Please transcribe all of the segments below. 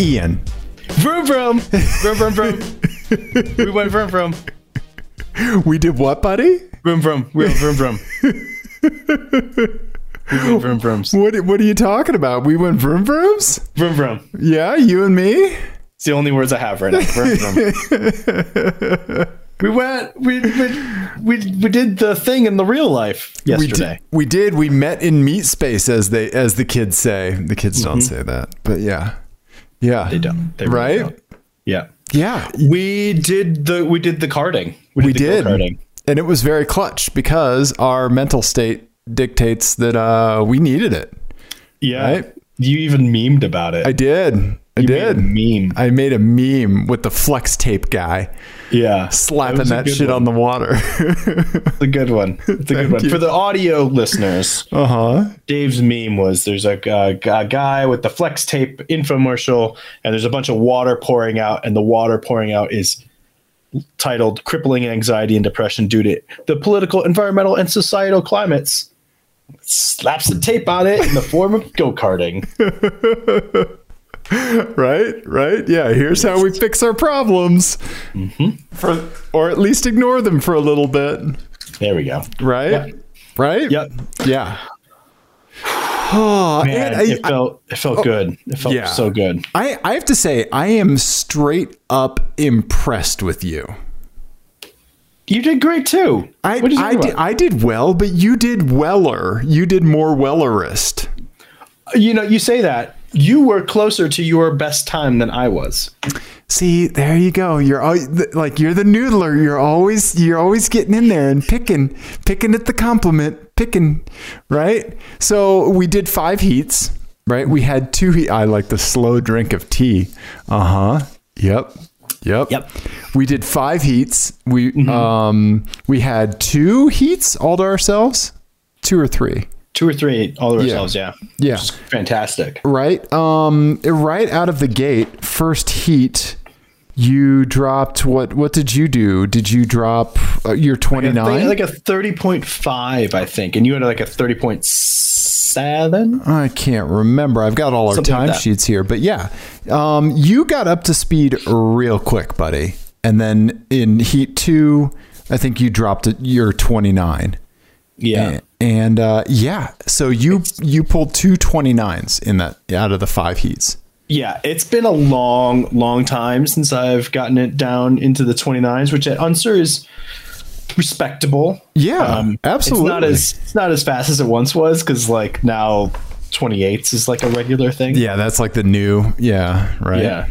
Ian. Vroom vroom. Vroom vroom vroom. we went vroom vroom. We did what, buddy? Vroom vroom. We went vroom vroom. we went vroom vrooms. What What are you talking about? We went vroom vrooms? Vroom vroom. Yeah, you and me. It's the only words I have right now. Vroom vroom. we went. We, we we we did the thing in the real life We yesterday. did, we did. We met in meat space, as they as the kids say. The kids don't mm-hmm. say that, but yeah, yeah. They don't. They really right? don't. Yeah. Yeah, We did the we did the karting. we the did, go-karting. and it was very clutch because our mental state dictates that uh, we needed it. Yeah. Right? You even memed about it. I did. I You made did. a meme. I made a meme with the flex tape guy yeah. slapping a that shit one. on the water. It's a good one. It's a good one. you. For the audio listeners, uh huh. Dave's meme was there's a, a, a guy with the flex tape infomercial, and there's a bunch of water pouring out, and the water pouring out is titled Crippling Anxiety and Depression Due to the Political, Environmental, and Societal Climates. Slaps the tape on it in the form of go karting. Right, right. Yeah, here's how we fix our problems. Mm-hmm. For, or at least ignore them for a little bit. There we go. Right? Yep. Right? Yep. Yeah. Oh, Man, I, it felt it felt good. It felt yeah. so good. I, I have to say, I am straight up impressed with you. You did great too. I, What did you I, did, I did well, but you did weller. You did more wellerist. You know, you say that. You were closer to your best time than I was. See, there you go. You're like you're the noodler. You're always you're always getting in there and picking picking at the compliment, picking, right? So we did five heats, right? We had two heat. I like the slow drink of tea. Uh huh. Yep. Yep. Yep. We did five heats. We um we had two heats all to ourselves, two or three. Two or three all of ourselves, yeah. Yeah. Which fantastic. Right. Um. Right out of the gate, first heat, you dropped what? What did you do? Did you drop uh, your 29? I think like a 30.5, I think. And you had like a 30.7? I can't remember. I've got all our Something like timesheets here, but yeah, um, you got up to speed real quick, buddy. And then in heat two, I think you dropped it- your twenty nine. Yeah. And uh, yeah, so you you pulled two 29s in that out of the five heats. Yeah, it's been a long, long time since I've gotten it down into the 29s, which at Unser is respectable. Yeah, absolutely. It's not as it's not as fast as it once was because like now 28s is like a regular thing. Yeah, that's like the new. Yeah, right. Yeah.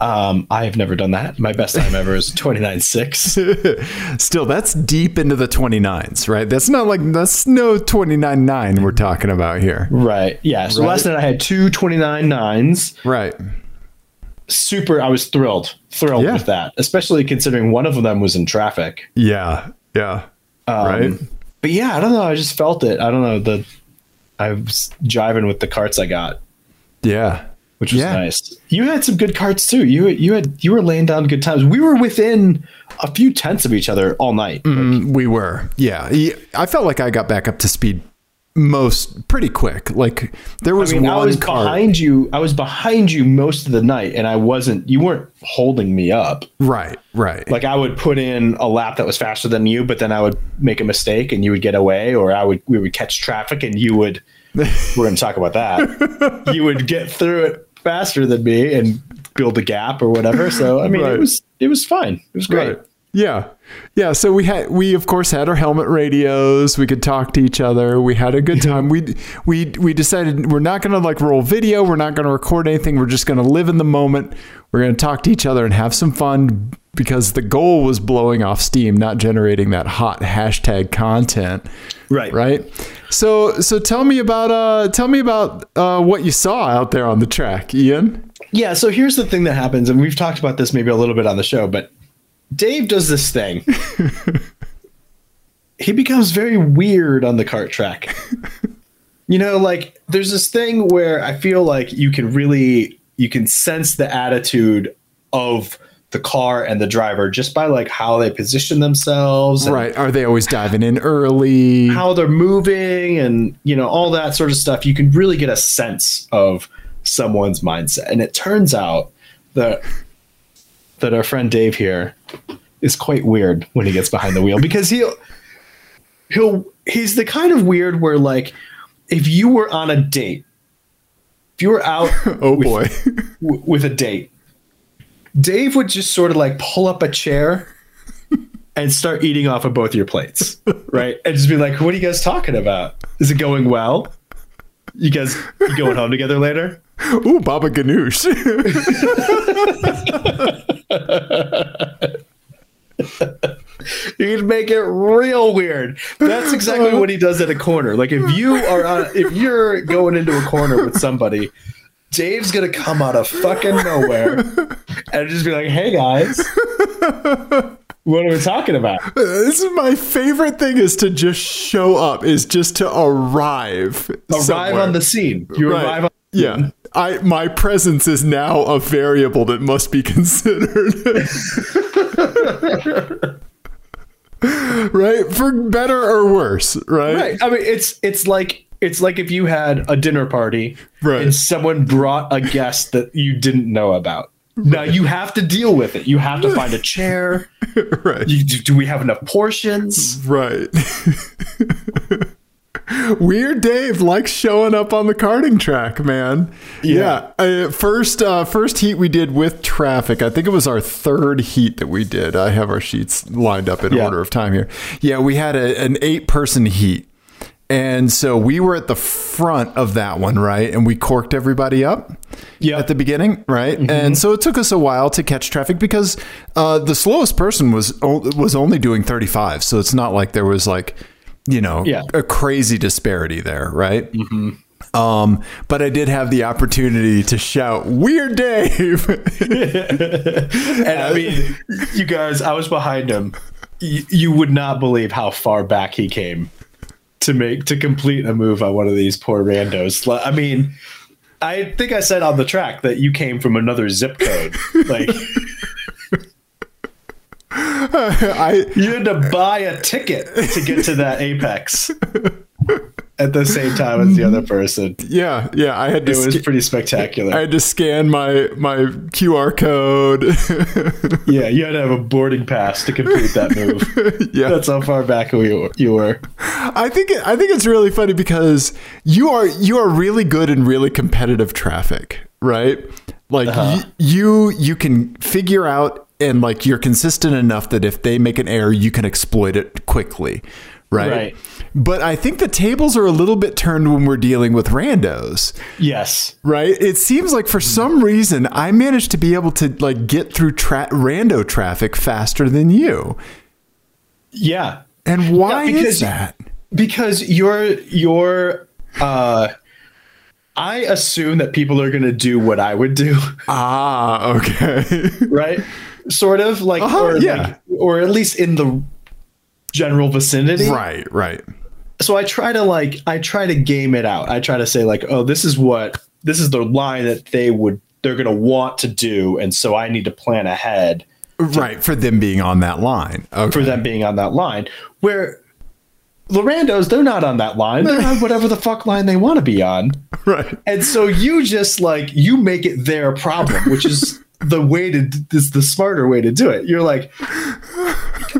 Um, I have never done that. My best time ever is 29.6. Still, that's deep into the 29s, right? That's not like that's no 29.9 we're talking about here. right. Yeah. So Right. last night I had two 29.9s. Right. Super. I was thrilled, thrilled Yeah. with that, especially considering one of them was in traffic. Yeah. Yeah. right. But yeah, I don't know. I just felt it. I don't know. The I was jiving with the carts I got, Yeah. Which was Yeah. nice. You had some good cards too. You you had you were laying down good times. We were within a few tenths of each other all night. Mm, we were. Yeah. I felt like I got back up to speed most pretty quick. Like there was I mean, one I was cart. behind you. I was behind you most of the night, and I wasn't. You weren't holding me up. Right. Right. Like I would put in a lap that was faster than you, but then I would make a mistake, and you would get away, or I would we would catch traffic, and you would. we're going to talk about that. you would get through it faster than me and build a gap or whatever. So I mean, Right. it was it was fine. It was great. Right. Yeah. Yeah. So we had we of course had our helmet radios. We could talk to each other. We had a good time. we we we decided we're not gonna like roll video. We're not gonna record anything. We're just gonna live in the moment. We're gonna talk to each other and have some fun because the goal was blowing off steam, not generating that hot hashtag content. Right. Right. So so tell me about uh tell me about uh what you saw out there on the track, Ian. Yeah, so here's the thing that happens, and we've talked about this maybe a little bit on the show, but Dave does this thing. he becomes very weird on the cart track. you know, like there's this thing where I feel like you can really you can sense the attitude of the car and the driver just by like how they position themselves Right. Are they always diving in early? how they're moving and you know all that sort of stuff you can really get a sense of someone's mindset. And it turns out that that our friend Dave here is quite weird when he gets behind the wheel because he'll he'll he's the kind of weird where like if you were on a date, if you were out Oh with, boy. w- with a date, Dave would just sort of like pull up a chair and start eating off of both your plates, right? And just be like, "What are you guys talking about? Is it going well? You guys you going home together later?" Ooh, Baba Ganoush. You can make it real weird. That's exactly what he does at a corner. Like if you are on, if you're going into a corner with somebody, Dave's gonna come out of fucking nowhere and just be like, "Hey guys, what are we talking about?" this is my favorite thing is to just show up, is just to arrive. Arrive somewhere. on the scene. You Right. arrive on. Yeah. I my presence is now a variable that must be considered. right? For better or worse, right? Right. I mean, it's it's like it's like if you had a dinner party Right. and someone brought a guest that you didn't know about. Now you have to deal with it. You have to find a chair. Right. You, do, do we have enough portions? Right. Weird Dave likes showing up on the karting track, man. Yeah. Yeah. Uh, first, uh, first heat we did with traffic. I think it was our third heat that we did. I have our sheets lined up in Yeah. order of time here. Yeah, we had a, an eight-person heat, and so we were at the front of that one, right? And we corked everybody up Yeah. at the beginning, right? And so it took us a while to catch traffic because uh, the slowest person was o- was only doing 35. So it's not like there was like, you know, Yeah. a crazy disparity there, right? Um, but I did have the opportunity to shout "Weird Dave." And I mean, you guys, I was behind him. You, you would not believe how far back he came to make to complete a move on one of these poor randos. I mean, I think I said on the track that you came from another zip code. Like I you had to buy a ticket to get to that apex at the same time as the other person. yeah yeah I had to It was pretty spectacular. I had to scan my my QR code. yeah, you had to have a boarding pass to complete that move. yeah, That's how far back you were. You were. I think I think it's really funny because you are you are really good in really competitive traffic, right? Like Uh-huh. y- you you can figure out and like you're consistent enough that if they make an error, you can exploit it quickly, right? Right. But I think the tables are a little bit turned when we're dealing with randos, Yes. right? It seems like for some reason I managed to be able to like get through tra- rando traffic faster than you. Yeah. And why because- is that? Because you're you're uh I assume that people are gonna do what I would do, Ah, okay. right? Sort of like Uh-huh, or yeah. like or at least in the general vicinity. right, right. So I try to like I try to game it out. I try to say like, oh, this is what this is the line that they would they're gonna want to do, and so I need to plan ahead Right, for them being on that line. Okay. for them being on that line. Where Lorandos, they're not on that line. They're on whatever the fuck line they want to be on. Right. And so you just like you make it their problem, which is the way to is the smarter way to do it. You're like,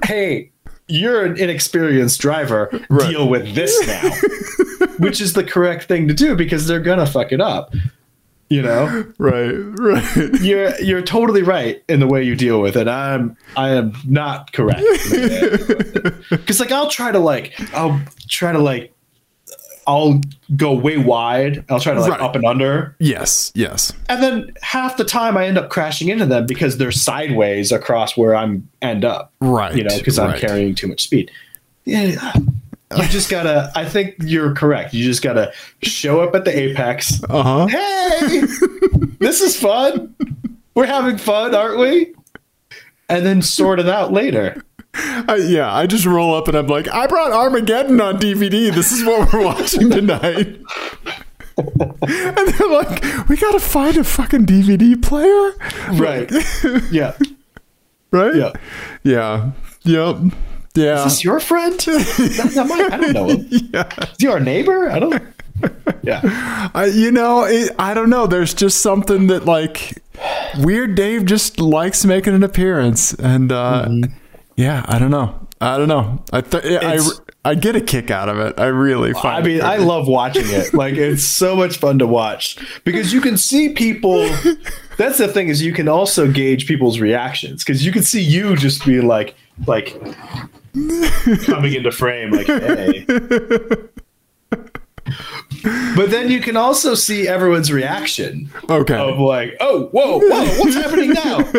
hey, you're an inexperienced driver. Right. Deal with this now, which is the correct thing to do because they're gonna fuck it up. You know, Right, right. you're you're totally right in the way you deal with it. I'm I am not correct because like I'll try to like I'll try to like I'll go way wide. I'll try to like Right. up and under. Yes, yes. And then half the time I end up crashing into them because they're sideways across where I'm end up. Right. You know, because I'm right. carrying too much speed. Yeah. You just gotta I think you're correct. You just gotta show up at the apex. Uh-huh. Hey, this is fun. We're having fun, aren't we? And then sort it out later. I, yeah, I just roll up and I'm like, I brought Armageddon on DVD. This is what we're watching tonight. and they're like, we gotta find a fucking DVD player. Right. Yeah. Right? Yeah. Yeah. Yep. Yeah. Is this your friend? That- that might- I don't know him. yeah. Is he our neighbor? I don't yeah. I, you know, it, I don't know. There's just something that like Weird Dave just likes making an appearance, and uh, yeah, I don't know. I don't know. I th- I I get a kick out of it. I really find. I mean, I love watching it. Like it's so much fun to watch because you can see people. That's the thing is you can also gauge people's reactions because you can see you just being like like coming into frame like hey. But then you can also see everyone's reaction okay. of like, oh, whoa, whoa, what's happening now?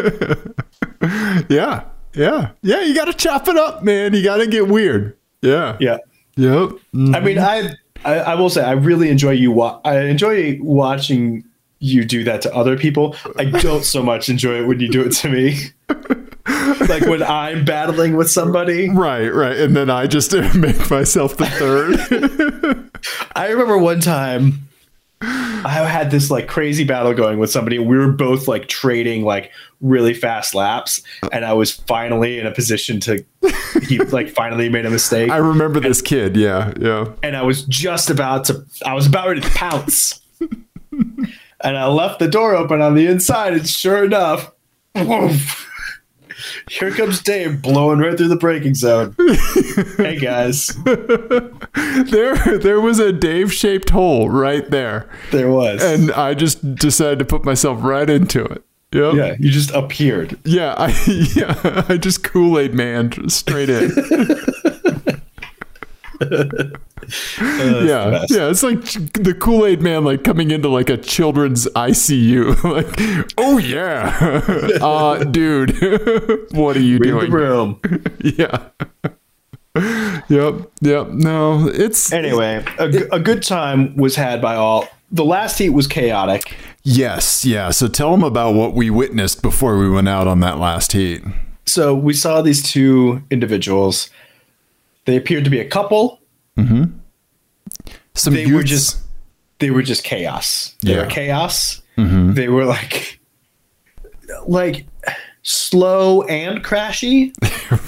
Yeah, yeah, yeah. You got to chop it up, man. You got to get weird. Yeah. Yeah. Yep. Mm. I mean, I, I I will say I really enjoy you. Wa- I enjoy watching you do that to other people. I don't so much enjoy it when you do it to me. like when I'm battling with somebody. Right, right. And then I just make myself the third. I remember one time I had this like crazy battle going with somebody. We were both like trading like really fast laps, and I was finally in a position to. He like finally made a mistake. I remember this kid. Yeah, yeah. and I was just about to I was about ready to pounce. and I left the door open on the inside, and sure enough, woof, here comes Dave blowing right through the braking zone. hey guys, There, there was a Dave-shaped hole right there, there was. and I just decided to put myself right into it. Yep. yeah, you just appeared. Yeah, I yeah, I just Kool Aid man straight in. yeah, yeah, it's like the Kool Aid man like coming into like a children's ICU. like, oh yeah, uh, dude, what are you Read the doing? room. Yeah. Yep. Yep. No, it's Anyway, A good time was had by all. The last heat was chaotic. yes, yeah. So tell them about what we witnessed before we went out on that last heat. So we saw these two individuals. They appeared to be a couple. Mm-hmm. Some They were youths- just they were just chaos. They Yeah. were chaos. Mm-hmm. They were like like slow and crashy.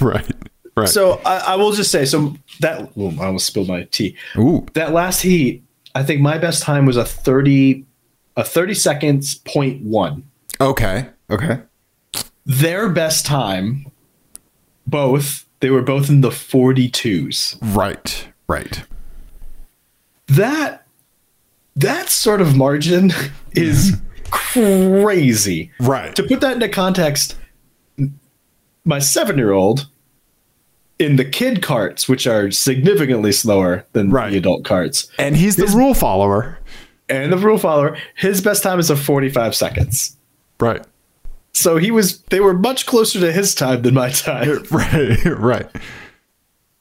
right, right. So I, I will just say so that ooh, I almost spilled my tea. Ooh, That last heat, I think my best time was a thirty a thirty seconds point one. okay, okay. Their best time, both they were both in the forty twos. Right, right. That that sort of margin is crazy. Right. To put that into context, my seven year old in the kid carts, which are significantly slower than Right. the adult carts, And he's the rule follower. and the rule follower, his best time is a 45 seconds. Right. So he was, they were much closer to his time than my time. Right, right.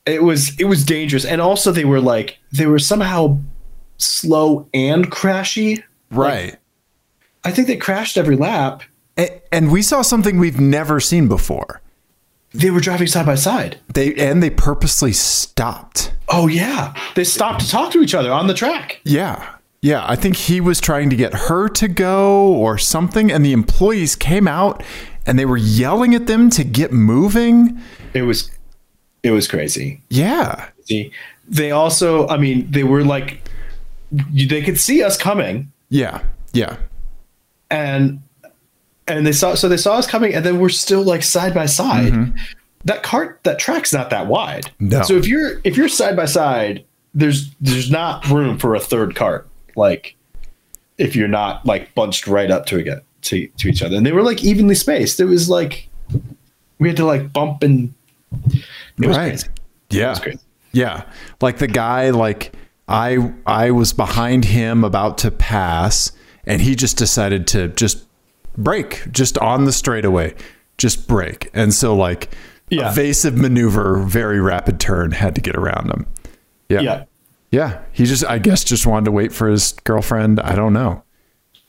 It was, it was dangerous. And also, they were like, they were somehow slow and crashy. Right. I think they crashed every lap. A- And we saw something we've never seen before. They were driving side by side. They and they purposely stopped. Oh, yeah. They stopped to talk to each other on the track. Yeah. Yeah, I think he was trying to get her to go or something and the employees came out and they were yelling at them to get moving. It was, it was crazy. Yeah. They also, I mean, they were like, they could see us coming, Yeah. Yeah. and and they saw, so they saw us coming, and then we're still like side by side. Mm-hmm. That cart, that track's not that wide. No. So if you're if you're side by side, there's there's not room for a third cart. Like if you're not like bunched right up to it to to each other, and they were like evenly spaced. It was like we had to like bump and it was Right. crazy. Yeah. It was crazy. Yeah. Like the guy like I I was behind him about to pass and he just decided to just brake just on the straightaway. Just brake. And so like Yeah. evasive maneuver, very rapid turn had to get around him. Yeah. Yeah. Yeah. He just I guess just wanted to wait for his girlfriend. I don't know.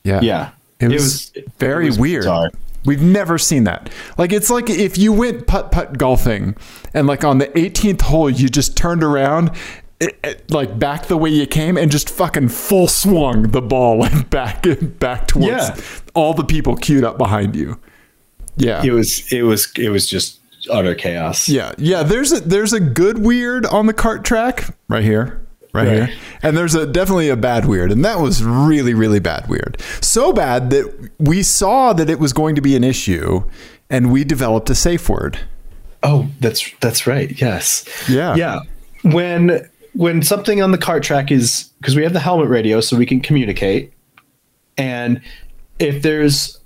Yeah. Yeah. It was, very it was weird. bizarre. We've never seen that. Like it's like if you went putt putt golfing and like on the 18th hole you just turned around it, it- like back the way you came and just fucking full swung the ball like back and back towards Yeah. all the people queued up behind you. Yeah. it was it was it was just utter chaos yeah. Yeah, there's a there's a good weird on the cart track right here. Right, Right. here. And there's a definitely a bad weird, and that was really really bad weird. So bad that we saw that it was going to be an issue, and we developed a safe word. Oh, that's that's right. Yes. Yeah. Yeah. When when something on the cart track is because we have the helmet radio so we can communicate, and if there's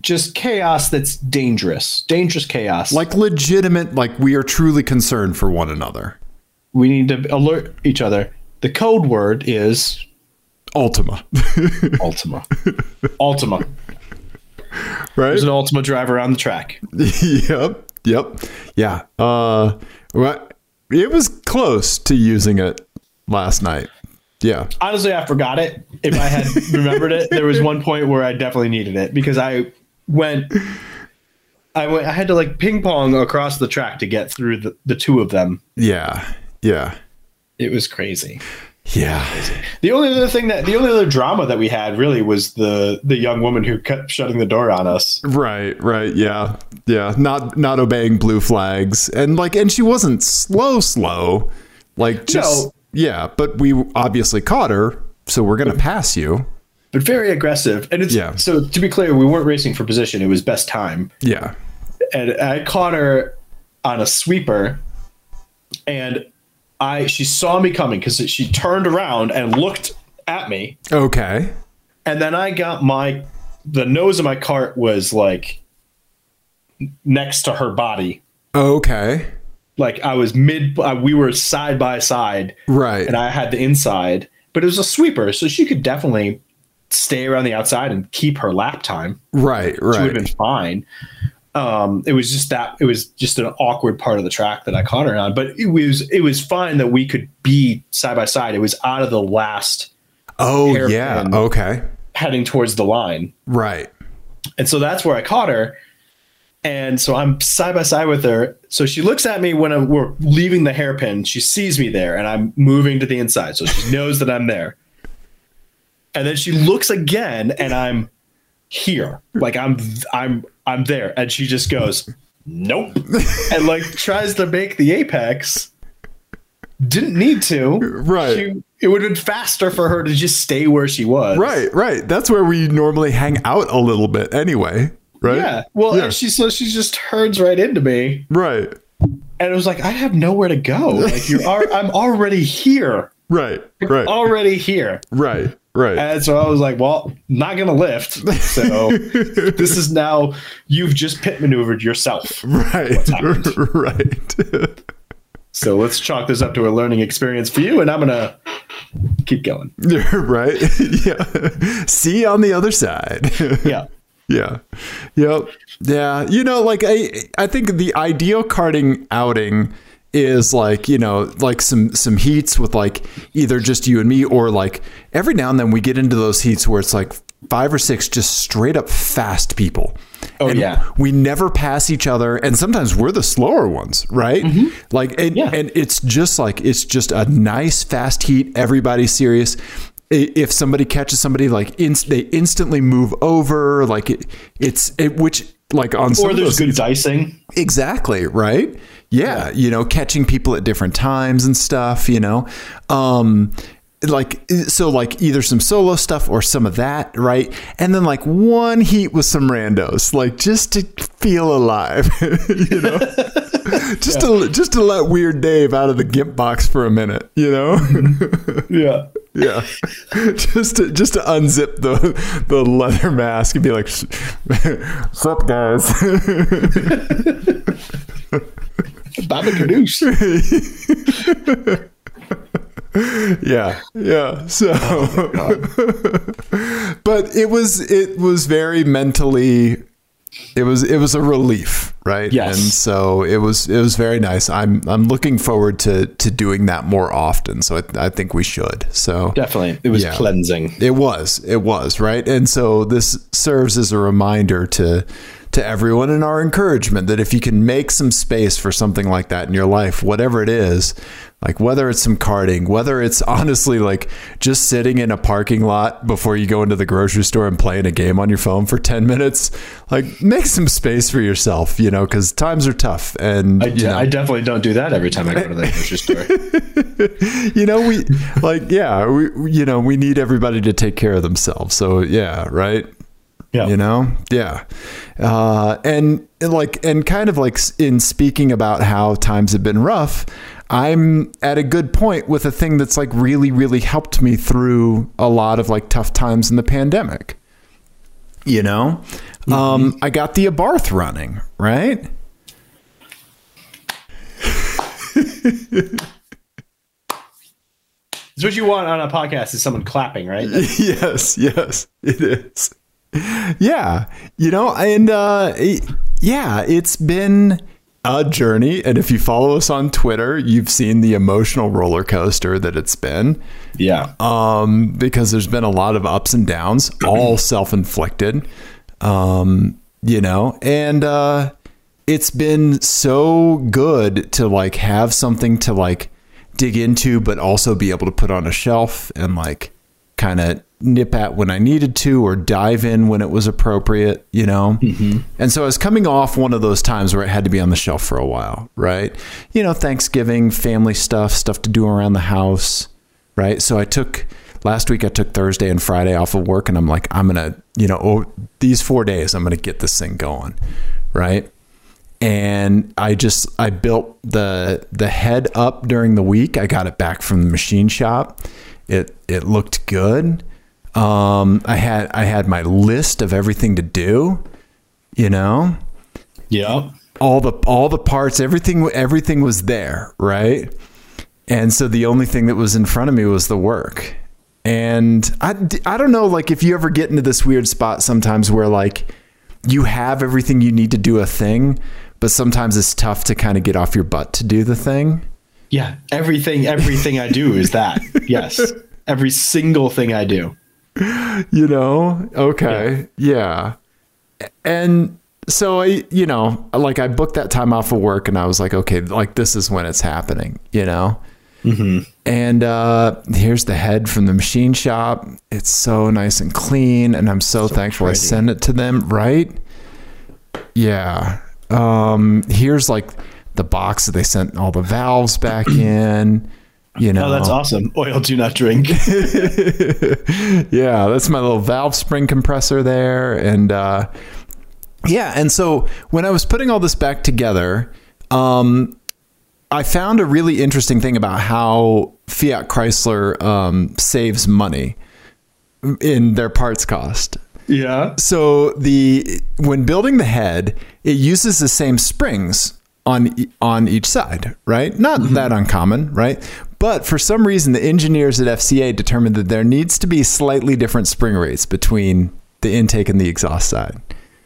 just chaos that's dangerous, dangerous chaos, Like legitimate, like we are truly concerned for one another. We need to alert each other. The code word is Ultima, Ultima. Ultima. right? There's an Ultima driver on the track. yep. Yep. Yeah. Uh well, it was close to using it last night. Yeah. honestly, I forgot it. If I had remembered it, there was one point where I definitely needed it because I went, I went, I had to like ping pong across the track to get through the, the two of them. Yeah. Yeah. It was crazy. Yeah. The only other thing that the only other drama that we had really was the the young woman who kept shutting the door on us. Right, right. Yeah. Yeah. Not not obeying blue flags. And like and she wasn't slow slow. Like just No. yeah, but we obviously caught her, so we're going to pass you. But very aggressive, and it's Yeah. so to be clear, we weren't racing for position; it was best time. Yeah. and I caught her on a sweeper, and I she saw me coming because she turned around and looked at me, Okay. and then I got my the nose of my cart was like next to her body, Okay. like I was mid. Uh, we were side by side, Right. and I had the inside, but it was a sweeper, so she could definitely stay around the outside and keep her lap time. right, Right. She would have been fine. Um, it was just that it was just an awkward part of the track that I caught her on, but it was it was fine that we could be side by side. It was out of the last Oh, yeah. Okay. heading towards the line, Right. and so that's where I caught her. And so I'm side by side with her. So she looks at me when I'm, we're leaving the hairpin. She sees me there, and I'm moving to the inside, so she knows that I'm there. And then she looks again, and I'm here, like I'm I'm I'm there, and she just goes, "Nope," and like tries to make the apex. Didn't need to. Right. She, it would have been faster for her to just stay where she was. Right, right. That's where we normally hang out a little bit anyway, right? Yeah. Well, Yeah. and she so she just turns right into me. Right. and it was like I have nowhere to go. Like you're, al- I'm already here, Right. Right. already here. Right. Right. And so I was like, well, not gonna lift. So this is now you've just pit maneuvered yourself. Right. Right. So let's chalk this up to a learning experience for you, and I'm gonna keep going. right. Yeah. See you on the other side. Yeah. Yeah. Yep. Yeah. You know, like I I think the ideal karting outing is like, you know, like some some heats with like either just you and me or like every now and then we get into those heats where it's like five or six just straight up fast people. Oh, And yeah. We never pass each other and sometimes we're the slower ones, right? Like and, Mm-hmm. Yeah. and it's just like it's just a nice fast heat, everybody's serious if somebody catches somebody like inst- they instantly move over like it, it's it, which like on some Or of there's those good dicing. exactly right yeah, you know catching people at different times and stuff you know? Um like so like either some solo stuff or some of that right? And then like one heat with some randos like just to feel alive you know? Just to just to let weird dave out of the gimp box for a minute you know? Yeah. yeah, just to just to unzip the the leather mask and be like, "What's up, guys?" Baba Ganoush. yeah, yeah. So, Oh but it was it was very mentally. It was it was a relief, right? Yes. And so it was it was very nice. I'm I'm looking forward to to doing that more often. So I, I think we should. So Definitely. It was Yeah. cleansing. It was. It was, right? And so this serves as a reminder to to everyone and our encouragement that if you can make some space for something like that in your life, whatever it is, Like whether it's some karting, whether it's honestly like just sitting in a parking lot before you go into the grocery store and playing a game on your phone for 10 minutes, like make some space for yourself, you know, because times are tough. And, I, you know, I definitely don't do that every time I go to the grocery store. you know, we like, yeah, we- you know, we need everybody to take care of themselves. So, yeah, right. Yeah. You know, yeah, uh, and, and like, and kind of like in speaking about how times have been rough, I'm at a good point with a thing that's like really, really helped me through a lot of like tough times in the pandemic. You know, um, I got the Abarth running, right? It's what you want on a podcast is someone clapping, right? yes, yes, it is. Yeah, you know, and uh, yeah, it's been a journey. And if you follow us on Twitter, you've seen the emotional roller coaster that it's been. Yeah. Um, because there's been a lot of ups and downs, all self inflicted. Um, you know, and uh, it's been so good to like have something to like dig into, but also be able to put on a shelf and like kind of nip at when I needed to or dive in when it was appropriate, you know? Mm-hmm. And so I was coming off one of those times where it had to be on the shelf for a while, right? You know, Thanksgiving, family stuff, stuff to do around the house, right? So I took last week I took Thursday and Friday off of work and I'm like I'm going to, you know, oh, these 4 days I'm going to get this thing going, right? and I just I built the the head up during the week. I got it back from the machine shop. It it looked good. Um, I had I had my list of everything to do. You know, Yeah. all the all the parts, everything everything was there, right? And so the only thing that was in front of me was the work. And I I don't know like if you ever get into this weird spot sometimes where like you have everything you need to do a thing, but sometimes it's tough to kind of get off your butt to do the thing. Yeah. Everything everything I do is that. Yes. Every single thing I do. you know okay yeah. and so i you know like i booked that time off of work and i was like okay like this is when it's happening you know and uh here's the head from the machine shop it's so nice and clean and i'm so, thankful i pretty. sent it to them right yeah um here's like the box that they sent all the valves back in you know Oh, that's awesome. Oil do not drink. yeah, that's my little valve spring compressor there. And uh, yeah, and so when I was putting all this back together, um, I found a really interesting thing about how Fiat Chrysler um, saves money in their parts cost. yeah. So the when building the head, it uses the same springs on on each side, right? Not mm-hmm. that uncommon, right? But for some reason, the engineers at FCA determined that there needs to be slightly different spring rates between the intake and the exhaust side.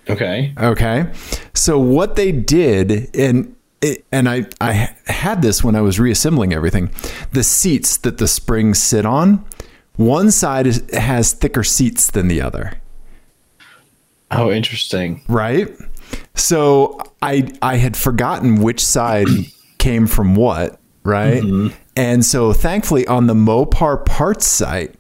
Okay. Okay. So what they did, and it, and I I had this when I was reassembling everything, the seats that the springs sit on, one side is, has thicker seats than the other Oh, interesting. right? So I I had forgotten which side came from what, right? And so thankfully on the Mopar parts site,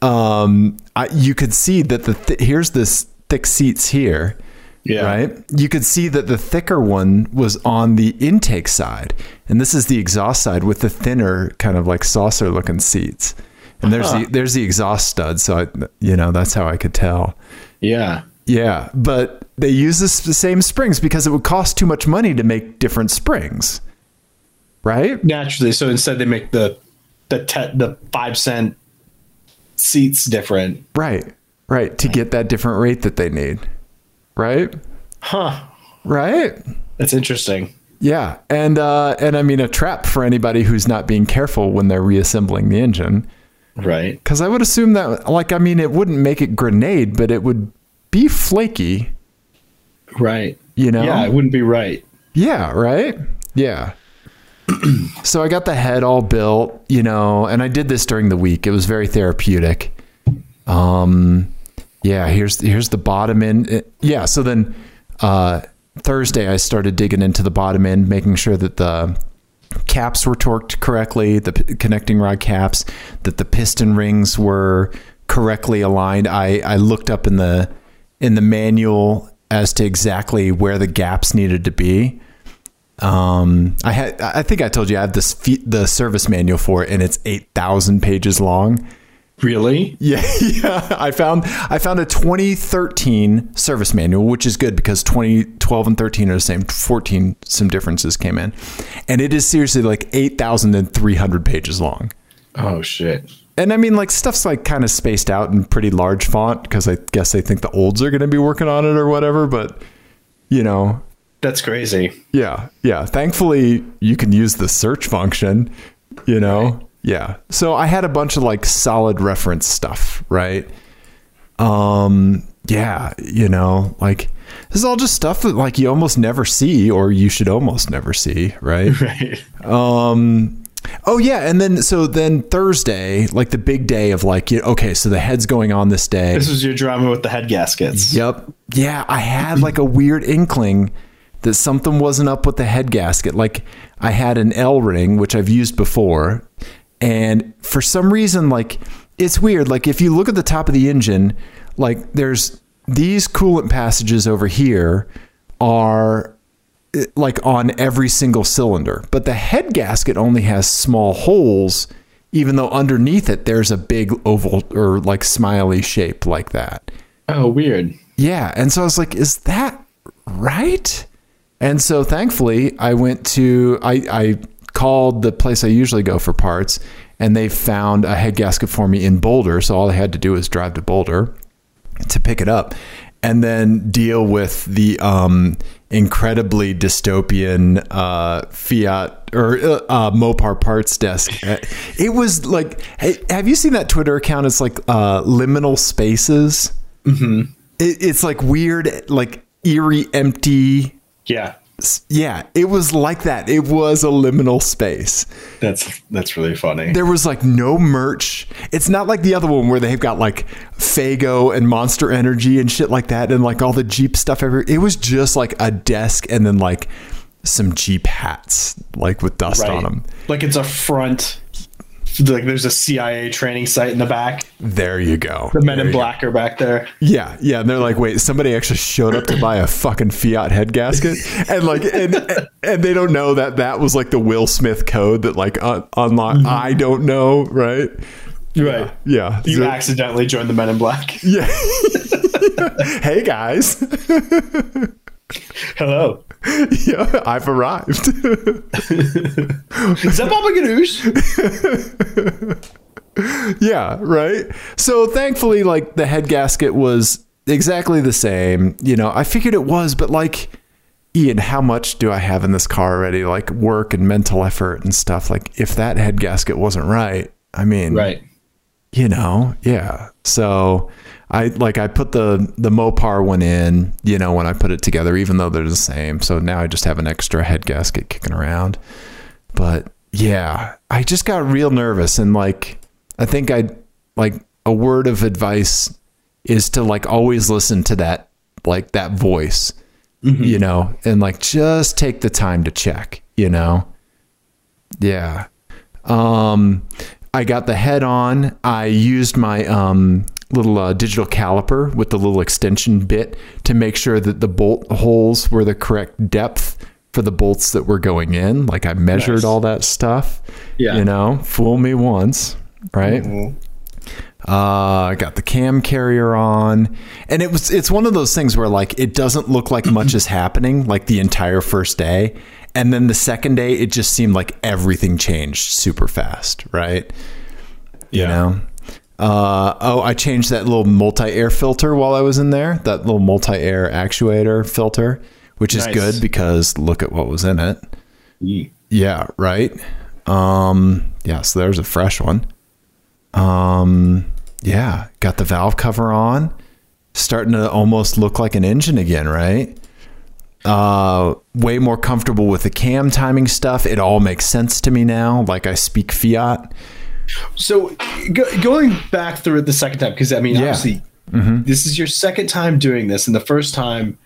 um, I, you could see that the th- here's this thick seats here, Yeah. right? You could see that the thicker one was on the intake side, and this is the exhaust side with the thinner kind of like saucer looking seats. And there's the there's the exhaust stud, so I, you know that's how I could tell. Yeah. Yeah, but they use this, the same springs because it would cost too much money to make different springs, right? Naturally. So instead they make the the te- the five cent seats different. Right, right. To get that different rate that they need, right, Huh. right. That's interesting. Yeah, and uh, and I mean a trap for anybody who's not being careful when they're reassembling the engine, Right. because I would assume that, like, I mean, it wouldn't make it grenade, but it would be flaky. Right. You know? Yeah, it wouldn't be right. Yeah, right? Yeah. so I got the head all built, you know, and I did this during the week. It was very therapeutic. Um yeah, here's here's the bottom end. Yeah, so then uh Thursday I started digging into the bottom end, making sure that the caps were torqued correctly, the p- connecting rod caps, that the piston rings were correctly aligned. I, I looked up in the in the manual as to exactly where the gaps needed to be. Um, I had I think I told you I have this fe- the service manual for it, and it's eight thousand pages long. Really? Yeah, yeah. I found I found a 2013 service manual, which is good because 2012 and 13 are the same. 14 some differences came in, and it is seriously like 8,300 pages long. Oh shit. And I mean, like stuff's like kind of spaced out in pretty large font because I guess they think the olds are going to be working on it or whatever. But you know, That's crazy. yeah, yeah. Thankfully, you can use the search function, you know? Yeah. So I had a bunch of like solid reference stuff, right? Um, yeah, you know, like this is all just stuff that like you almost never see or you should almost never see, right? Right. Um, oh yeah, and then so then Thursday, like the big day of like, you okay, so the head's going on this day. This was your drama with the head gaskets. Yep. Yeah, I had like a weird inkling that something wasn't up with the head gasket. Like I had an Elring, which I've used before, and for some reason, like it's weird. Like if you look at the top of the engine, like there's these coolant passages over here are like on every single cylinder, but the head gasket only has small holes, even though underneath it there's a big oval or like smiley shape like that. Oh, weird. Yeah. And so I was like, is that right? And so thankfully I went to, I, I called the place I usually go for parts and they found a head gasket for me in Boulder. So all I had to do was drive to Boulder to pick it up and then deal with the um, incredibly dystopian uh, Fiat or uh, uh, Mopar parts desk. It was like, hey, have you seen that Twitter account? It's like uh, liminal spaces. It, it's like weird, like eerie, empty. Yeah. Yeah, it was like that. It was a liminal space. That's that's really funny. There was like no merch. It's not like the other one where they've got like Fago and Monster Energy and shit like that and like all the Jeep stuff everywhere. It was just like a desk and then like some Jeep hats like with dust on them. Like it's a front. Like there's a CIA training site in the back. There you go. The Men There in you go. Black are back there. Yeah, yeah, and they're like, wait, somebody actually showed up to buy a fucking Fiat head gasket, and like, and and they don't know that that was like the Will Smith code that like un- unlock. Mm-hmm. I don't know, right? Right. Yeah, You So- accidentally joined the Men in Black. yeah. hey guys, Hello. yeah, I've arrived. Is that Baba Ganoush? yeah, right. So thankfully, like the head gasket was exactly the same. You know, I figured it was, but like. Ian, how much do I have in this car already? Like work and mental effort and stuff. Like if that head gasket wasn't right, I mean, Right. you know, yeah. So I like I put the the Mopar one in, you know, when I put it together, even though they're the same. So now I just have an extra head gasket kicking around. But yeah, I just got real nervous and like I think I like a word of advice is to like always listen to that like that voice, you know, and like just take the time to check, you know. Yeah. Um, I got the head on. I used my um, little uh, digital caliper with the little extension bit to make sure that the bolt holes were the correct depth for the bolts that were going in. Like I measured Nice. all that stuff. Yeah. You know, fool me once, right? Uh, I got the cam carrier on, and it was it's one of those things where like it doesn't look like much is happening like the entire first day, and then the second day it just seemed like everything changed super fast, right? You know. Uh, oh, I changed that little multi-air filter while I was in there. That little multi-air actuator filter, which is good because look at what was in it. Ye- Yeah, right. Um, yeah, so there's a fresh one. Um, yeah, got the valve cover on, starting to almost look like an engine again, right? Uh, way more comfortable with the cam timing stuff. It all makes sense to me now. Like I speak Fiat. So go, going back through it the second time, because I mean, Yeah. obviously, mm-hmm. this is your second time doing this, and the first time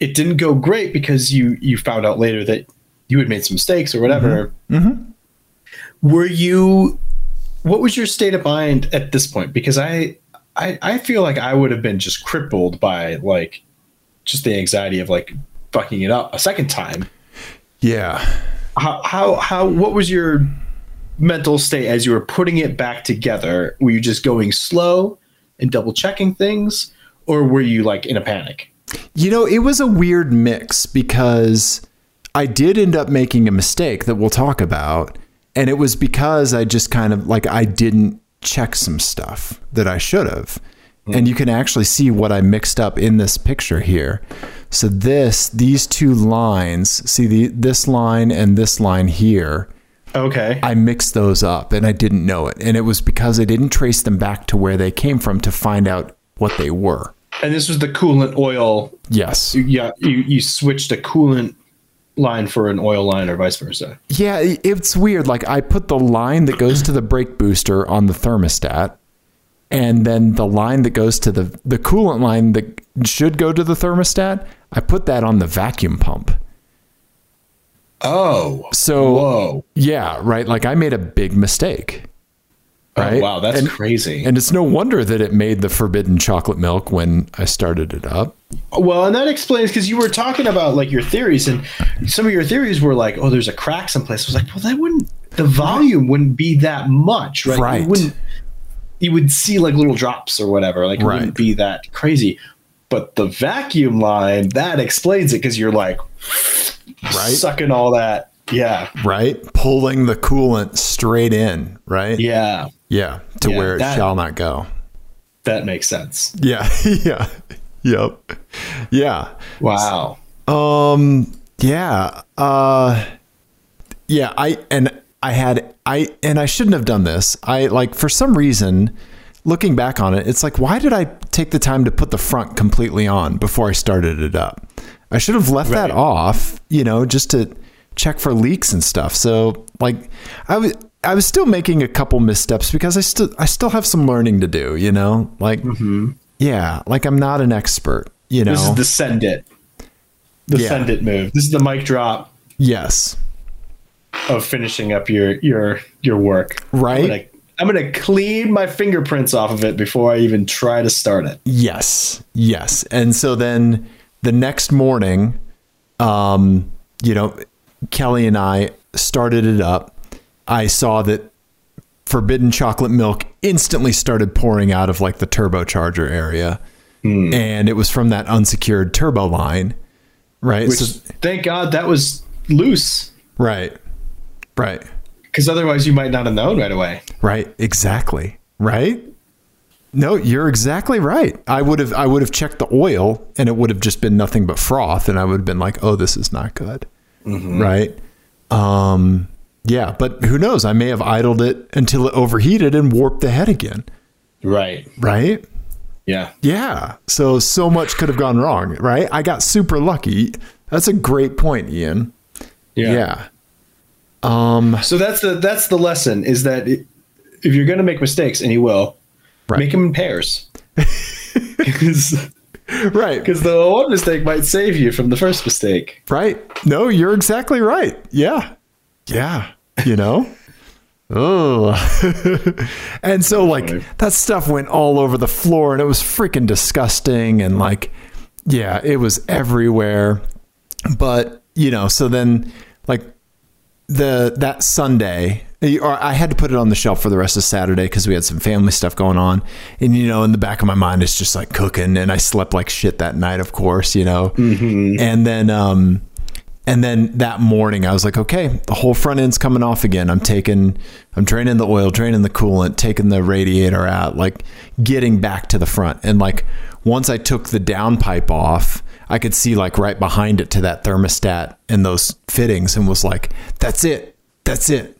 it didn't go great because you you found out later that you had made some mistakes or whatever. Mm-hmm. Mm-hmm. Were you? What was your state of mind at this point? Because I, I, I feel like I would have been just crippled by like, just the anxiety of like fucking it up a second time. Yeah. How, how, how? What was your mental state as you were putting it back together? Were you just going slow and double checking things, or were you like in a panic? You know, it was a weird mix because I did end up making a mistake that we'll talk about. And it was because I just kind of like I didn't check some stuff that I should have. Hmm. And you can actually see what I mixed up in this picture here. So this these two lines, see the this line and this line here, Okay. I mixed those up and I didn't know it. And it was because I didn't trace them back to where they came from to find out what they were. and this was the coolant oil. Yes. Yeah, you, you switched a coolant line for an oil line or vice versa. Yeah, it's weird. Like I put the line that goes to the brake booster on the thermostat, and then the line that goes to the the coolant line that should go to the thermostat, I put that on the vacuum pump. Oh. So Whoa. yeah, right. Like I made a big mistake. Oh, right? Oh, wow, that's And- crazy. And it's no wonder that it made the forbidden chocolate milk when I started it up. well, and that explains because you were talking about like your theories, and some of your theories were like, "Oh, there's a crack someplace." I was like, "Well, that wouldn't. The volume wouldn't be that much, right? Right. You wouldn't. You would see like little drops or whatever. Like it Right. wouldn't be that crazy." But the vacuum line that explains it because you're like Right? sucking all that. Yeah, Right? Pulling the coolant straight in, right? yeah, Yeah, to Yeah, where it that- shall not go. that makes sense. Yeah, yeah. Yep. Yeah. Wow. Um yeah. Uh yeah, I and I had I and I shouldn't have done this. I like for some reason looking back on it, it's like why did I take the time to put the front completely on before I started it up? I should have left that off, you know, just to check for leaks and stuff. So like I was I was still making a couple missteps because I still I still have some learning to do, you know? Like mm-hmm. yeah, like I'm not an expert, you know. This is the send it. The Yeah. send it move. This is the mic drop yes. Of finishing up your your your work. Right. I'm gonna, I'm gonna clean my fingerprints off of it before I even try to start it. Yes, yes. And so then the next morning, um, you know, Kelly and I started it up. I saw that forbidden chocolate milk instantly started pouring out of like the turbocharger area. And it was from that unsecured turbo line. Right. Which so, thank God that was loose. right. Right. Because otherwise you might not have known right away. Right. Exactly. Right. No, you're exactly right. I would have I would have checked the oil and it would have just been nothing but froth and I would have been like, "Oh, this is not good." Right? Um yeah, but who knows? I may have idled it until it overheated and warped the head again. Right. Right? Yeah. Yeah. So so much could have gone wrong, right? I got super lucky. That's a great point, Ian. Yeah. Yeah. Um, so that's the that's the lesson is that if you're gonna make mistakes, and you will, Right. make them in pairs. Because Right. Because the one mistake might save you from the first mistake. Right. No, you're exactly right. Yeah. Yeah. You know? Oh. and so like that stuff went all over the floor and it was freaking disgusting and like yeah, it was everywhere. But, you know, so then like the that Sunday, or I had to put it on the shelf for the rest of Saturday because we had some family stuff going on, and you know, in the back of my mind, it's just like cooking, and I slept like shit that night, of course, you know, and then um, and then that morning, I was like, okay, the whole front end's coming off again. I'm taking, I'm draining the oil, draining the coolant, taking the radiator out, like getting back to the front, and like once I took the downpipe off. I could see like right behind it to that thermostat and those fittings and was like, that's it. That's it.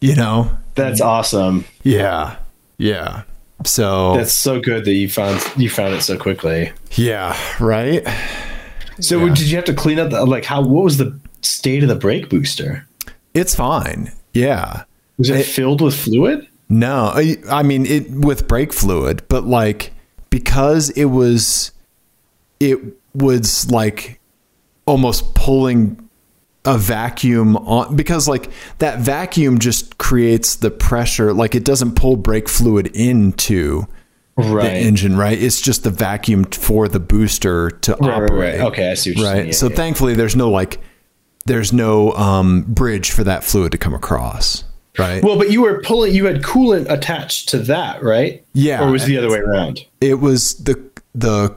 You know? That's awesome. Yeah. Yeah. So That's so good that you found you found it so quickly. yeah, right? So Yeah. did you have to clean up the like how what was the state of the brake booster? It's fine. Yeah. Was it, It- filled with fluid? No, I, I mean it with brake fluid, but like because it was it was like almost pulling a vacuum on because like that vacuum just creates the pressure like it doesn't pull brake fluid into Right. the engine right it's just the vacuum for the booster to Right, operate right. Okay, I see what you're right saying. Yeah, so yeah. thankfully there's no like there's no um bridge for that fluid to come across right Well, but you were pulling. You had coolant attached to that, right? Yeah. Or was the other way around? it was the the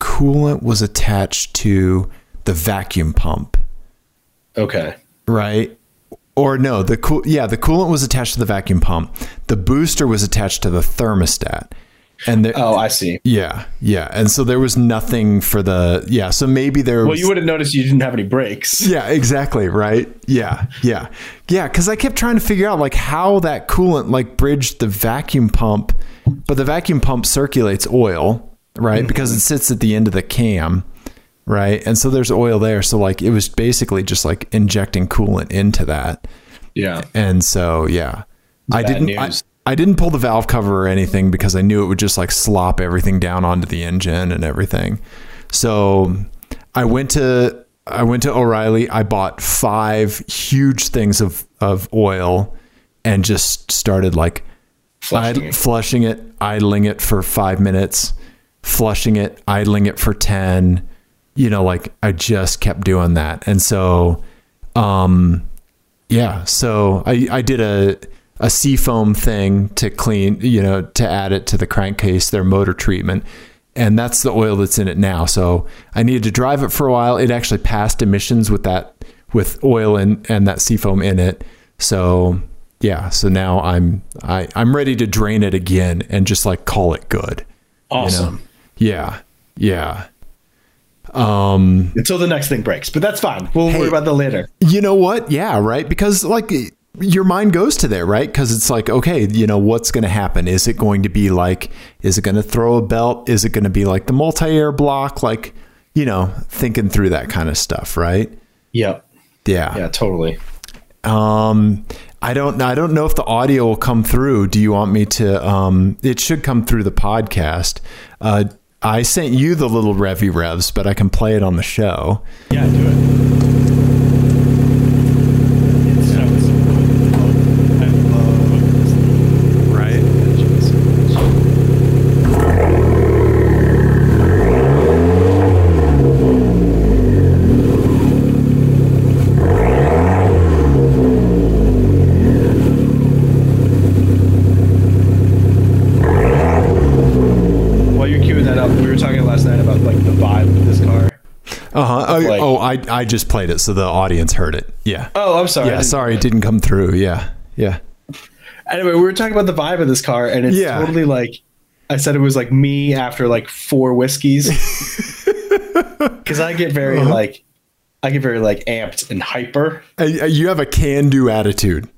coolant was attached to the vacuum pump Okay. right? Or no, the cool yeah, the coolant was attached to the vacuum pump. The booster was attached to the thermostat. And the, Oh, I see. yeah, yeah. And so there was nothing for the yeah, so maybe there was Well, you would have noticed you didn't have any brakes. Yeah, exactly, right? Yeah. Yeah. Yeah, cuz I kept trying to figure out like how that coolant like bridged the vacuum pump, but the vacuum pump circulates oil, right? Mm-hmm. Because it sits at the end of the cam, right? And so there's oil there, so like it was basically just like injecting coolant into that. Yeah. And so, yeah, I didn't. I. I didn't pull the valve cover or anything because I knew it would just like slop everything down onto the engine and everything. So I went to I went to O'Reilly. I bought five huge things of of oil and just started like Flushing id- it. flushing it, idling it for five minutes, flushing it, idling it for ten. You know, like I just kept doing that, and so, um, yeah. So I I did a a seafoam thing to clean, you know, to add it to the crankcase, their motor treatment. And that's the oil that's in it now. So I needed to drive it for a while. It actually passed emissions with that with oil and, and that seafoam in it. So yeah, so now I'm I, I'm ready to drain it again and just like call it good. Awesome. Yeah. Yeah. Um Until the next thing breaks, but that's fine. We'll Hey. worry about that later. You know what? Yeah, right. Because like your mind goes to there, right? Because it's like, okay, you know, what's going to happen? Is it going to be like, is it going to throw a belt? Is it going to be like the multi-air block? Like, you know, thinking through that kind of stuff, right? Yep. Yeah. Yeah, totally. Um, I don't, I don't know if the audio will come through. Do you want me to? Um, it should come through the podcast. Uh, I sent you the little revy revs, but I can play it on the show. Yeah, do it. Right. While you're queuing that up, we were talking last night about like the vibe of this car. Uh huh. Oh, I I just played it, so the audience heard it. Yeah. Oh, I'm sorry. Yeah. Sorry, it didn't come through. Yeah. Yeah. Anyway, we were talking about the vibe of this car, and it's Yeah. totally like I said. It was like me after like four whiskeys, because I get very Uh-huh. like I get very like amped and hyper. Uh, You have a can-do attitude.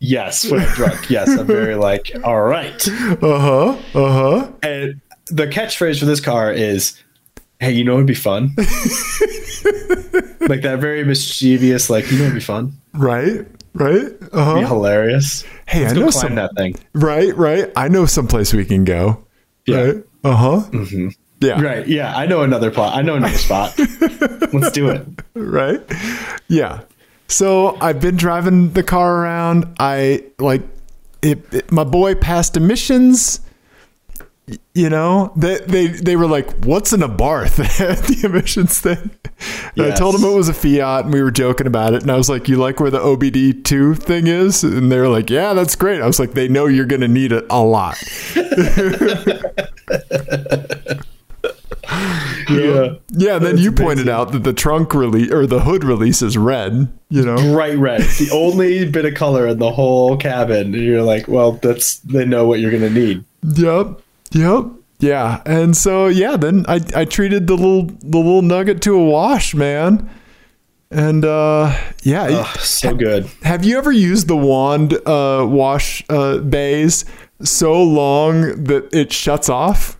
Yes, when I'm drunk. Yes, I'm very like all right. Uh huh. Uh huh. And the catchphrase for this car is, "Hey, you know it'd be fun." like that very mischievous, like you know it'd be fun, Right. Right. Uh be hilarious. Hey, Let's I know some. that thing. Right. Right. I know someplace we can go. Yeah. Right. Uh huh. Mm-hmm. Yeah. Right? Yeah, I know another plot. I know another spot. Let's do it. right? Yeah. So I've been driving the car around. I like it, it- my boy passed emissions. You know, they they they were like, "What's an Abarth?" the emissions thing. And I told Yes. them it was a Fiat, and we were joking about it. And I was like, "You like where the OBD two thing is?" And they were like, "Yeah, that's great." I was like, "They know you're going to need it a lot." Yeah. Yeah. Then you pointed out that the trunk release or the hood release is red. You know, Bright red. It's the only bit of color in the whole cabin. And you're like, well, that's they know what you're gonna need. Yep. Yep. Yeah. And so yeah, then I, I treated the little the little nugget to a wash, man. And uh yeah. Ugh, so good. Have you ever used the wand uh wash uh bays so long that it shuts off?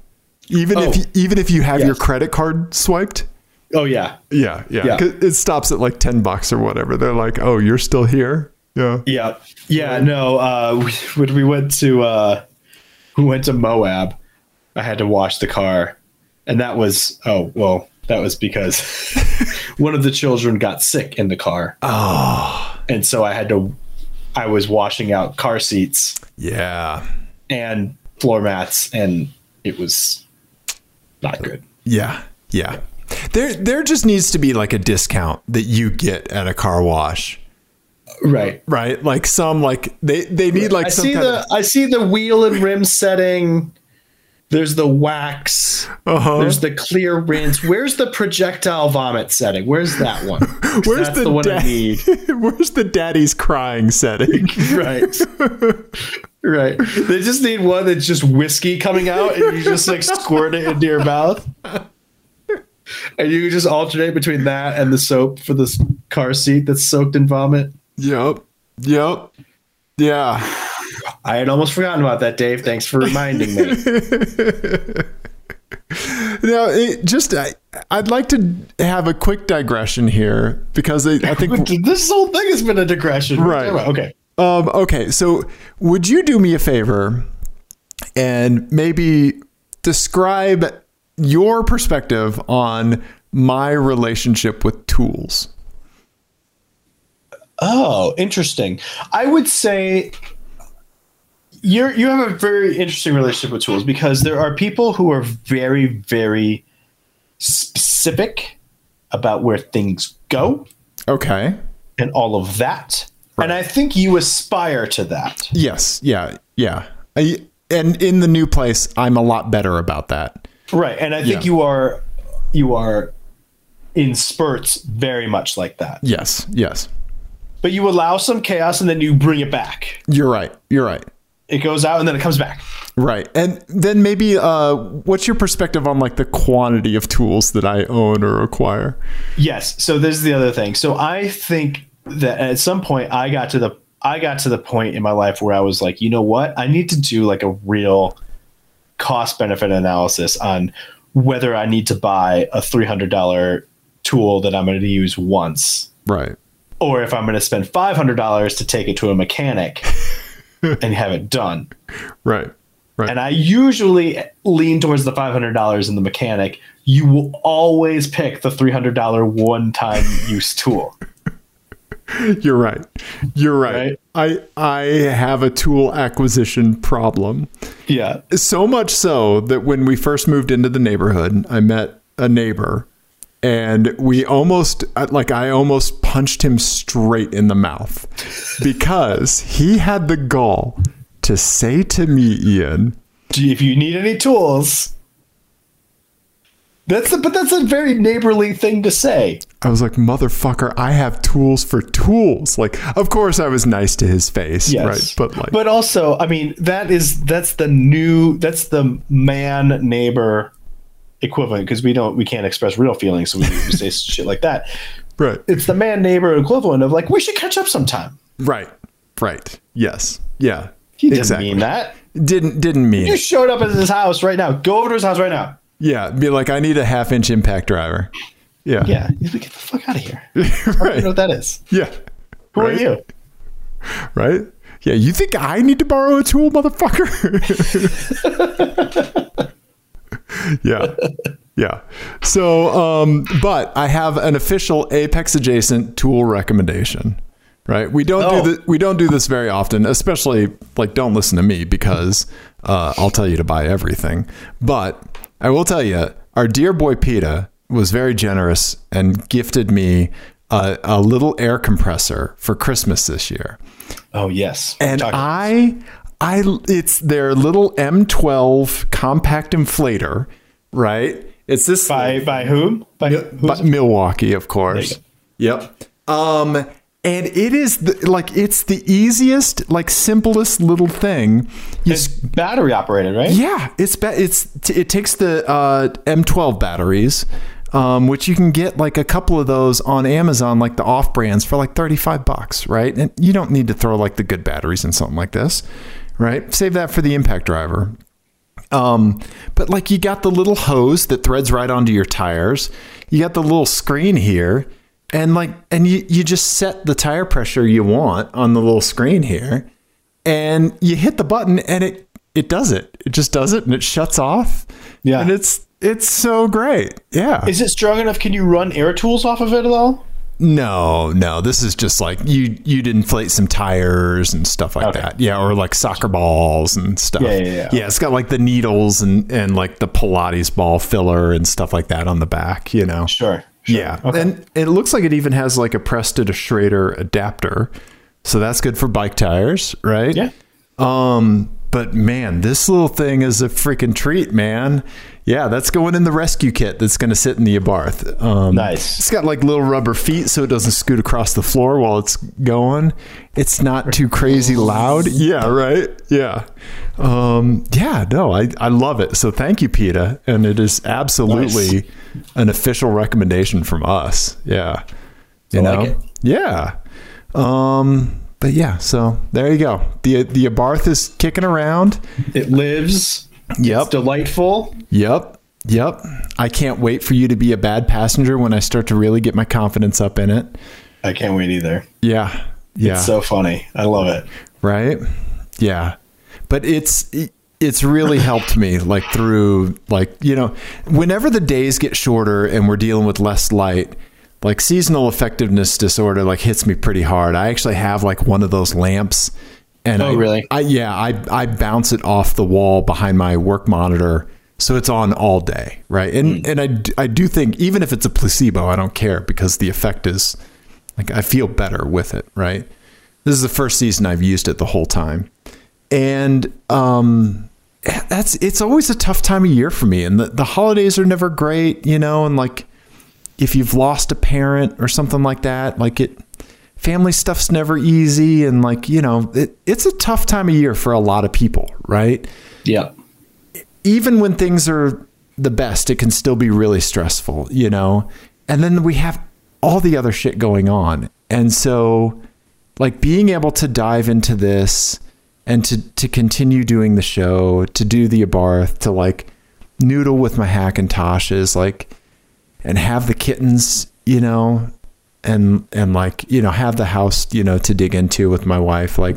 Even if Oh. you, even if you have Yes. your credit card swiped? Oh yeah. Yeah, yeah. Yeah. It stops at like 10 bucks or whatever. They're like, "Oh, you're still here?" Yeah. Yeah. Yeah. No. Uh, we, when we went to uh, we went to Moab, I had to wash the car, and that was oh well, that was because one of the children got sick in the car. Oh, and so I had to. I was washing out car seats yeah. and floor mats, and it was not good. Yeah. Yeah. There there just needs to be like a discount that you get at a car wash. Right. Right? Like some like they they need like I see the of I see the wheel and rim setting. There's the wax. uh-huh. There's the clear rinse. Where's the projectile vomit setting? Where's that one? Where's the, the, one I need? Where's the daddy's crying setting? right. right. They just need one that's just whiskey coming out and you just like squirt it into your mouth. And you just alternate between that and the soap for this car seat that's soaked in vomit. yep. Yep. Yeah. I had almost forgotten about that, Dave. Thanks for reminding me. Now, it just I, I'd like to have a quick digression here because I, I think this whole thing has been a digression. Right. Okay. Um, okay, so would you do me a favor and maybe describe your perspective on my relationship with tools? Oh, interesting. I would say you're you have a very interesting relationship with tools because there are people who are very very specific about where things go Okay. and all of that. And I think you aspire to that. Yes. Yeah. Yeah. I, and in the new place, I'm a lot better about that. Right. And I think Yeah. you are you are in spurts very much like that. Yes. Yes. But you allow some chaos and then you bring it back. You're right. You're right. It goes out and then it comes back. Right. And then maybe uh, what's your perspective on like the quantity of tools that I own or acquire? Yes. So this is the other thing. So I think that at some point I got to the I got to the point in my life where I was like, you know what? I need to do like a real cost benefit analysis on whether I need to buy a three hundred dollar tool that I'm going to use once, Right. or if I'm going to spend five hundred dollars to take it to a mechanic and have it done. Right. Right. And I usually lean towards the five hundred dollars in the mechanic. You will always pick the three hundred dollar one time use tool. You're right. You're right. I I have a tool acquisition problem. Yeah. So much so that when we first moved into the neighborhood, I met a neighbor and we almost uh, like I almost punched him straight in the mouth because he had the gall to say to me, Ian, Gee, if you need any tools, that's a, but that's a very neighborly thing to say. I was like, motherfucker, I have tools for tools. Like, of course I was nice to his face, Yes, right? But like but also, I mean, that is that's the new that's the man neighbor equivalent because we don't we can't express real feelings, so we, we say shit like that. right. It's the man neighbor equivalent of like we should catch up sometime. Right. Right. Yes. Yeah. He didn't exactly. mean that. Didn't didn't mean You it. showed up at his house right now. Go over to his house right now. Yeah, be like, I need a half inch impact driver. Yeah. Yeah, he's like, get the fuck out of here. I don't right. know what that is. Yeah. Who Right? are you? Right? Yeah, you think I need to borrow a tool, motherfucker? yeah. Yeah. So, um, but I have an official Apex adjacent tool recommendation. Right? We don't Oh. do the, we don't do this very often, especially like don't listen to me because uh, I'll tell you to buy everything. But I will tell you, our dear boy PETA was very generous and gifted me a, a little air compressor for Christmas this year Oh yes. and I, I, it's their little M12 compact inflator, right? It's this by by whom? By but Milwaukee, of course. Yep. Um, and it is the, like it's the easiest, like simplest little thing. You It's battery operated, right? yeah, it's ba- it's it takes the uh, M12 batteries, um, which you can get like a couple of those on Amazon, like the off brands for like thirty five bucks, right? And you don't need to throw like the good batteries in something like this, right? Save that for the impact driver. Um, but like you got the little hose that threads right onto your tires. You got the little screen here, and like, and you you just set the tire pressure you want on the little screen here, and you hit the button, and it it does it. It just does it, and it shuts off. Yeah. and it's It's so great. Yeah. Is it strong enough? Can you run air tools off of it at all? No, no. This is just like you you'd inflate some tires and stuff like Okay. that. Yeah, or like soccer balls and stuff. Yeah, yeah, yeah. it's got like the needles and and like the Pilates ball filler and stuff like that on the back, you know. Sure. Yeah. And it looks like it even has like a Presta to Schrader adapter. So that's good for bike tires, right? Yeah. Um, but man, this little thing is a freaking treat, man. Yeah, that's going in the rescue kit that's going to sit in the Abarth. Um, Nice. It's got like little rubber feet so it doesn't scoot across the floor while it's going. It's not too crazy loud. Yeah, right? Yeah. Um, yeah, no, I, I love it. So thank you, PETA. And it is absolutely an official recommendation from us. Yeah. You I know? like. Yeah. Um, but yeah, so there you go. The the Abarth is kicking around. It lives. Yep. It's delightful. Yep. Yep. I can't wait for you to be a bad passenger when I start to really get my confidence up in it. I can't wait either. Yeah. Yeah. It's so funny. I love it. right? Yeah. But it's it's really helped me like through like, you know, whenever the days get shorter and we're dealing with less light, like seasonal effectiveness disorder like hits me pretty hard. I actually have like one of those lamps and Oh, I, really? I yeah, I I bounce it off the wall behind my work monitor so it's on all day, right? And and I I do think even if it's a placebo, I don't care because the effect is like I feel better with it, right? This is the first season I've used it the whole time. And um that's it's always a tough time of year for me and the, the holidays are never great, you know, and like if you've lost a parent or something like that, like it family stuff's never easy and like, you know, it, it's a tough time of year for a lot of people, right? Yeah. even when things are the best, it can still be really stressful, you know? And then we have all the other shit going on. And so, like, being able to dive into this and to, to continue doing the show, to do the Abarth, to like noodle with my Hackintoshes, like, and have the kittens, you know, and, and like, you know, have the house, you know, to dig into with my wife. Like,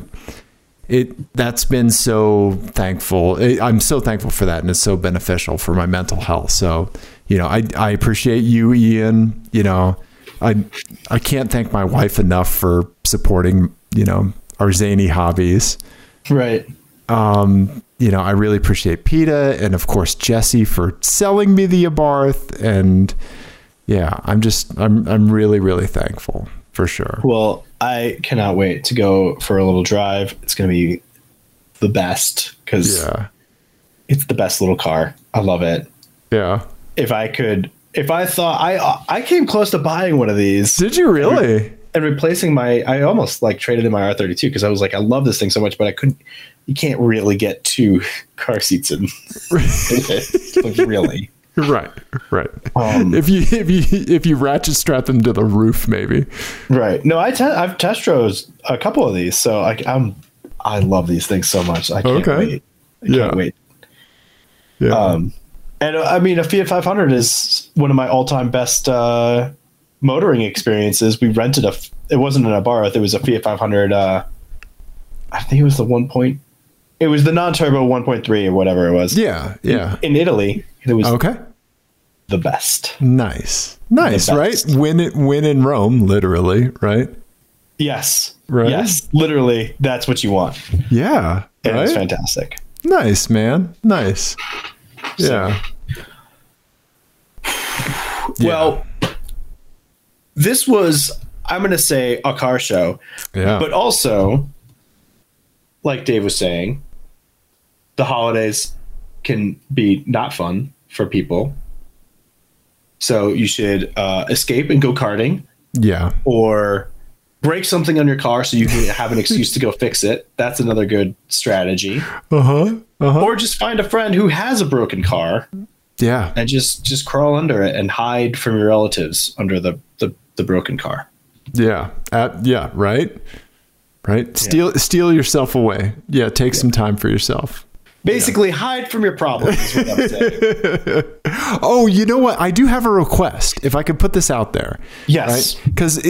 it that's been so thankful i'm so thankful for that and it's so beneficial for my mental health so you know i i appreciate you ian you know i i can't thank my wife enough for supporting you know our zany hobbies Right. Um you know i really appreciate peta and of course jesse for selling me the abarth and yeah i'm just i'm i'm really really thankful for sure Well, I cannot wait to go for a little drive. It's going to be the best because yeah it's the best little car. I love it. yeah If I could, if I thought I, I came close to buying one of these did you really and replacing my, I almost like traded in my R32 because I was like, I love this thing so much, but I couldn't. You can't really get two car seats in. Like, really. Right, right. Um, if you if you if you ratchet strap them to the roof, maybe. Right. No, I te- I've test drove a couple of these, so I, I'm I love these things so much. I can't Okay. wait. I Yeah. can't wait. Yeah. Um, and uh, I mean, a Fiat 500 is one of my all-time best uh, motoring experiences. We rented a. It wasn't an Abarth. It was a Fiat 500. Uh, I think it was the one point. It was the non-turbo 1.3 or whatever it was. yeah, yeah. In Italy, it was Okay. the best. Nice, nice. The Right. Win it. Win in Rome, literally. Right. Yes. Right. Yes. Literally, that's what you want. Yeah. And it's Right. fantastic. Nice, man. Nice. Yeah. Yeah. Well, this was, I'm going to say, a car show, Yeah. but also, like Dave was saying, the holidays can be not fun for people. So you should uh, escape and go karting yeah. or break something on your car so you can have an excuse to go fix it. That's another good strategy. Uh huh. Uh huh. Or just find a friend who has a broken car Yeah. and just just crawl under it and hide from your relatives under the the, the broken car. Yeah. Uh, yeah. Right. Right. Steal steal yourself away. Yeah. Take some time for yourself. Basically, hide from your problems. Is what I'm. Oh, you know what? I do have a request. If I could put this out there, Yes. Because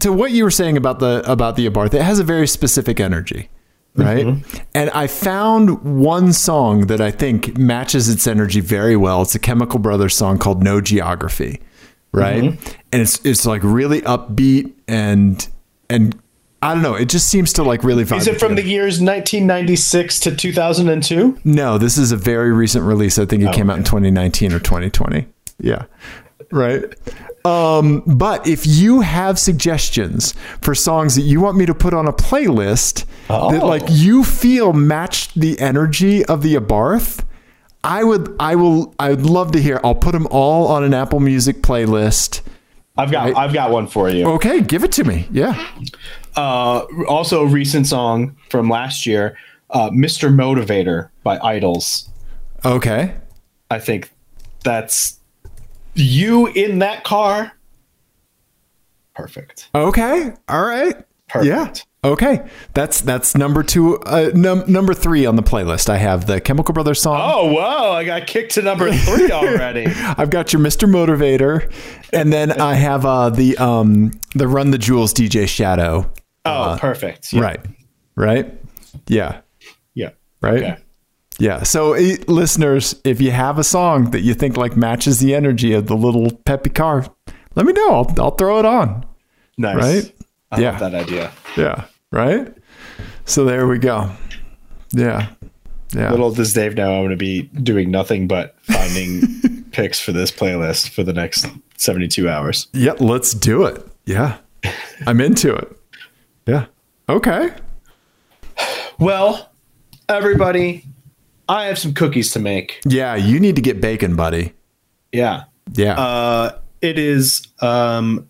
to what you were saying about the about the Abarth, it has a very specific energy, right? And I found one song that I think matches its energy very well. It's a Chemical Brothers song called No Geography, right? And it's it's like really upbeat and and I don't know, it just seems to like really vibe Is it from the years 1996 to 2002? No, this is a very recent release. I think it came out in 2019 or 2020. Yeah. Right. Um, but if you have suggestions for songs that you want me to put on a playlist that Oh. like you feel match the energy of the Abarth, I would I will I would love to hear. I'll put them all on an Apple Music playlist. I've got Right. I've got one for you. Okay, give it to me. Yeah. Uh, also, a recent song from last year, uh, "Mr. Motivator" by IDLES. Okay. I think that's you in that car. Perfect. Okay. All right. Perfect. Yeah. Okay. That's that's number two. Uh, num- number three on the playlist. I have the Chemical Brothers song. Oh wow! I got kicked to number three already. I've got your Mr. Motivator, and then I have uh, the um, the Run the Jewels DJ Shadow. Oh, perfect. Yeah. Right. Right. Yeah. Yeah. Right. Okay. Yeah. So, eh, listeners, if you have a song that you think like matches the energy of the little peppy car, let me know. I'll, I'll throw it on. Nice. Right. I Yeah. love that idea. Yeah. Right. So there we go. Yeah. Yeah. Little does Dave know I'm going to be doing nothing but finding picks for this playlist for the next 72 hours. yeah. Let's do it. Yeah. I'm into it. Yeah. Okay. Well, everybody, I have some cookies to make. Yeah. You need to get bacon, buddy. Yeah. Yeah. Uh, it is. Um,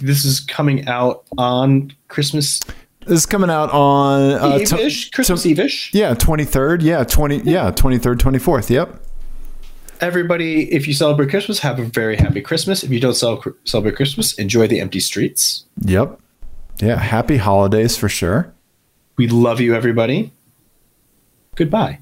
this is coming out on Christmas this is coming out on uh, Eve-ish, Christmas to- Eve-ish. Yeah, 23rd. Yeah, 20 yeah, 23rd, 24th. Yep. Everybody, if you celebrate Christmas, have a very happy Christmas. If you don't cel- celebrate Christmas, enjoy the empty streets. Yep. Yeah, happy holidays for sure. We love you, everybody. Goodbye.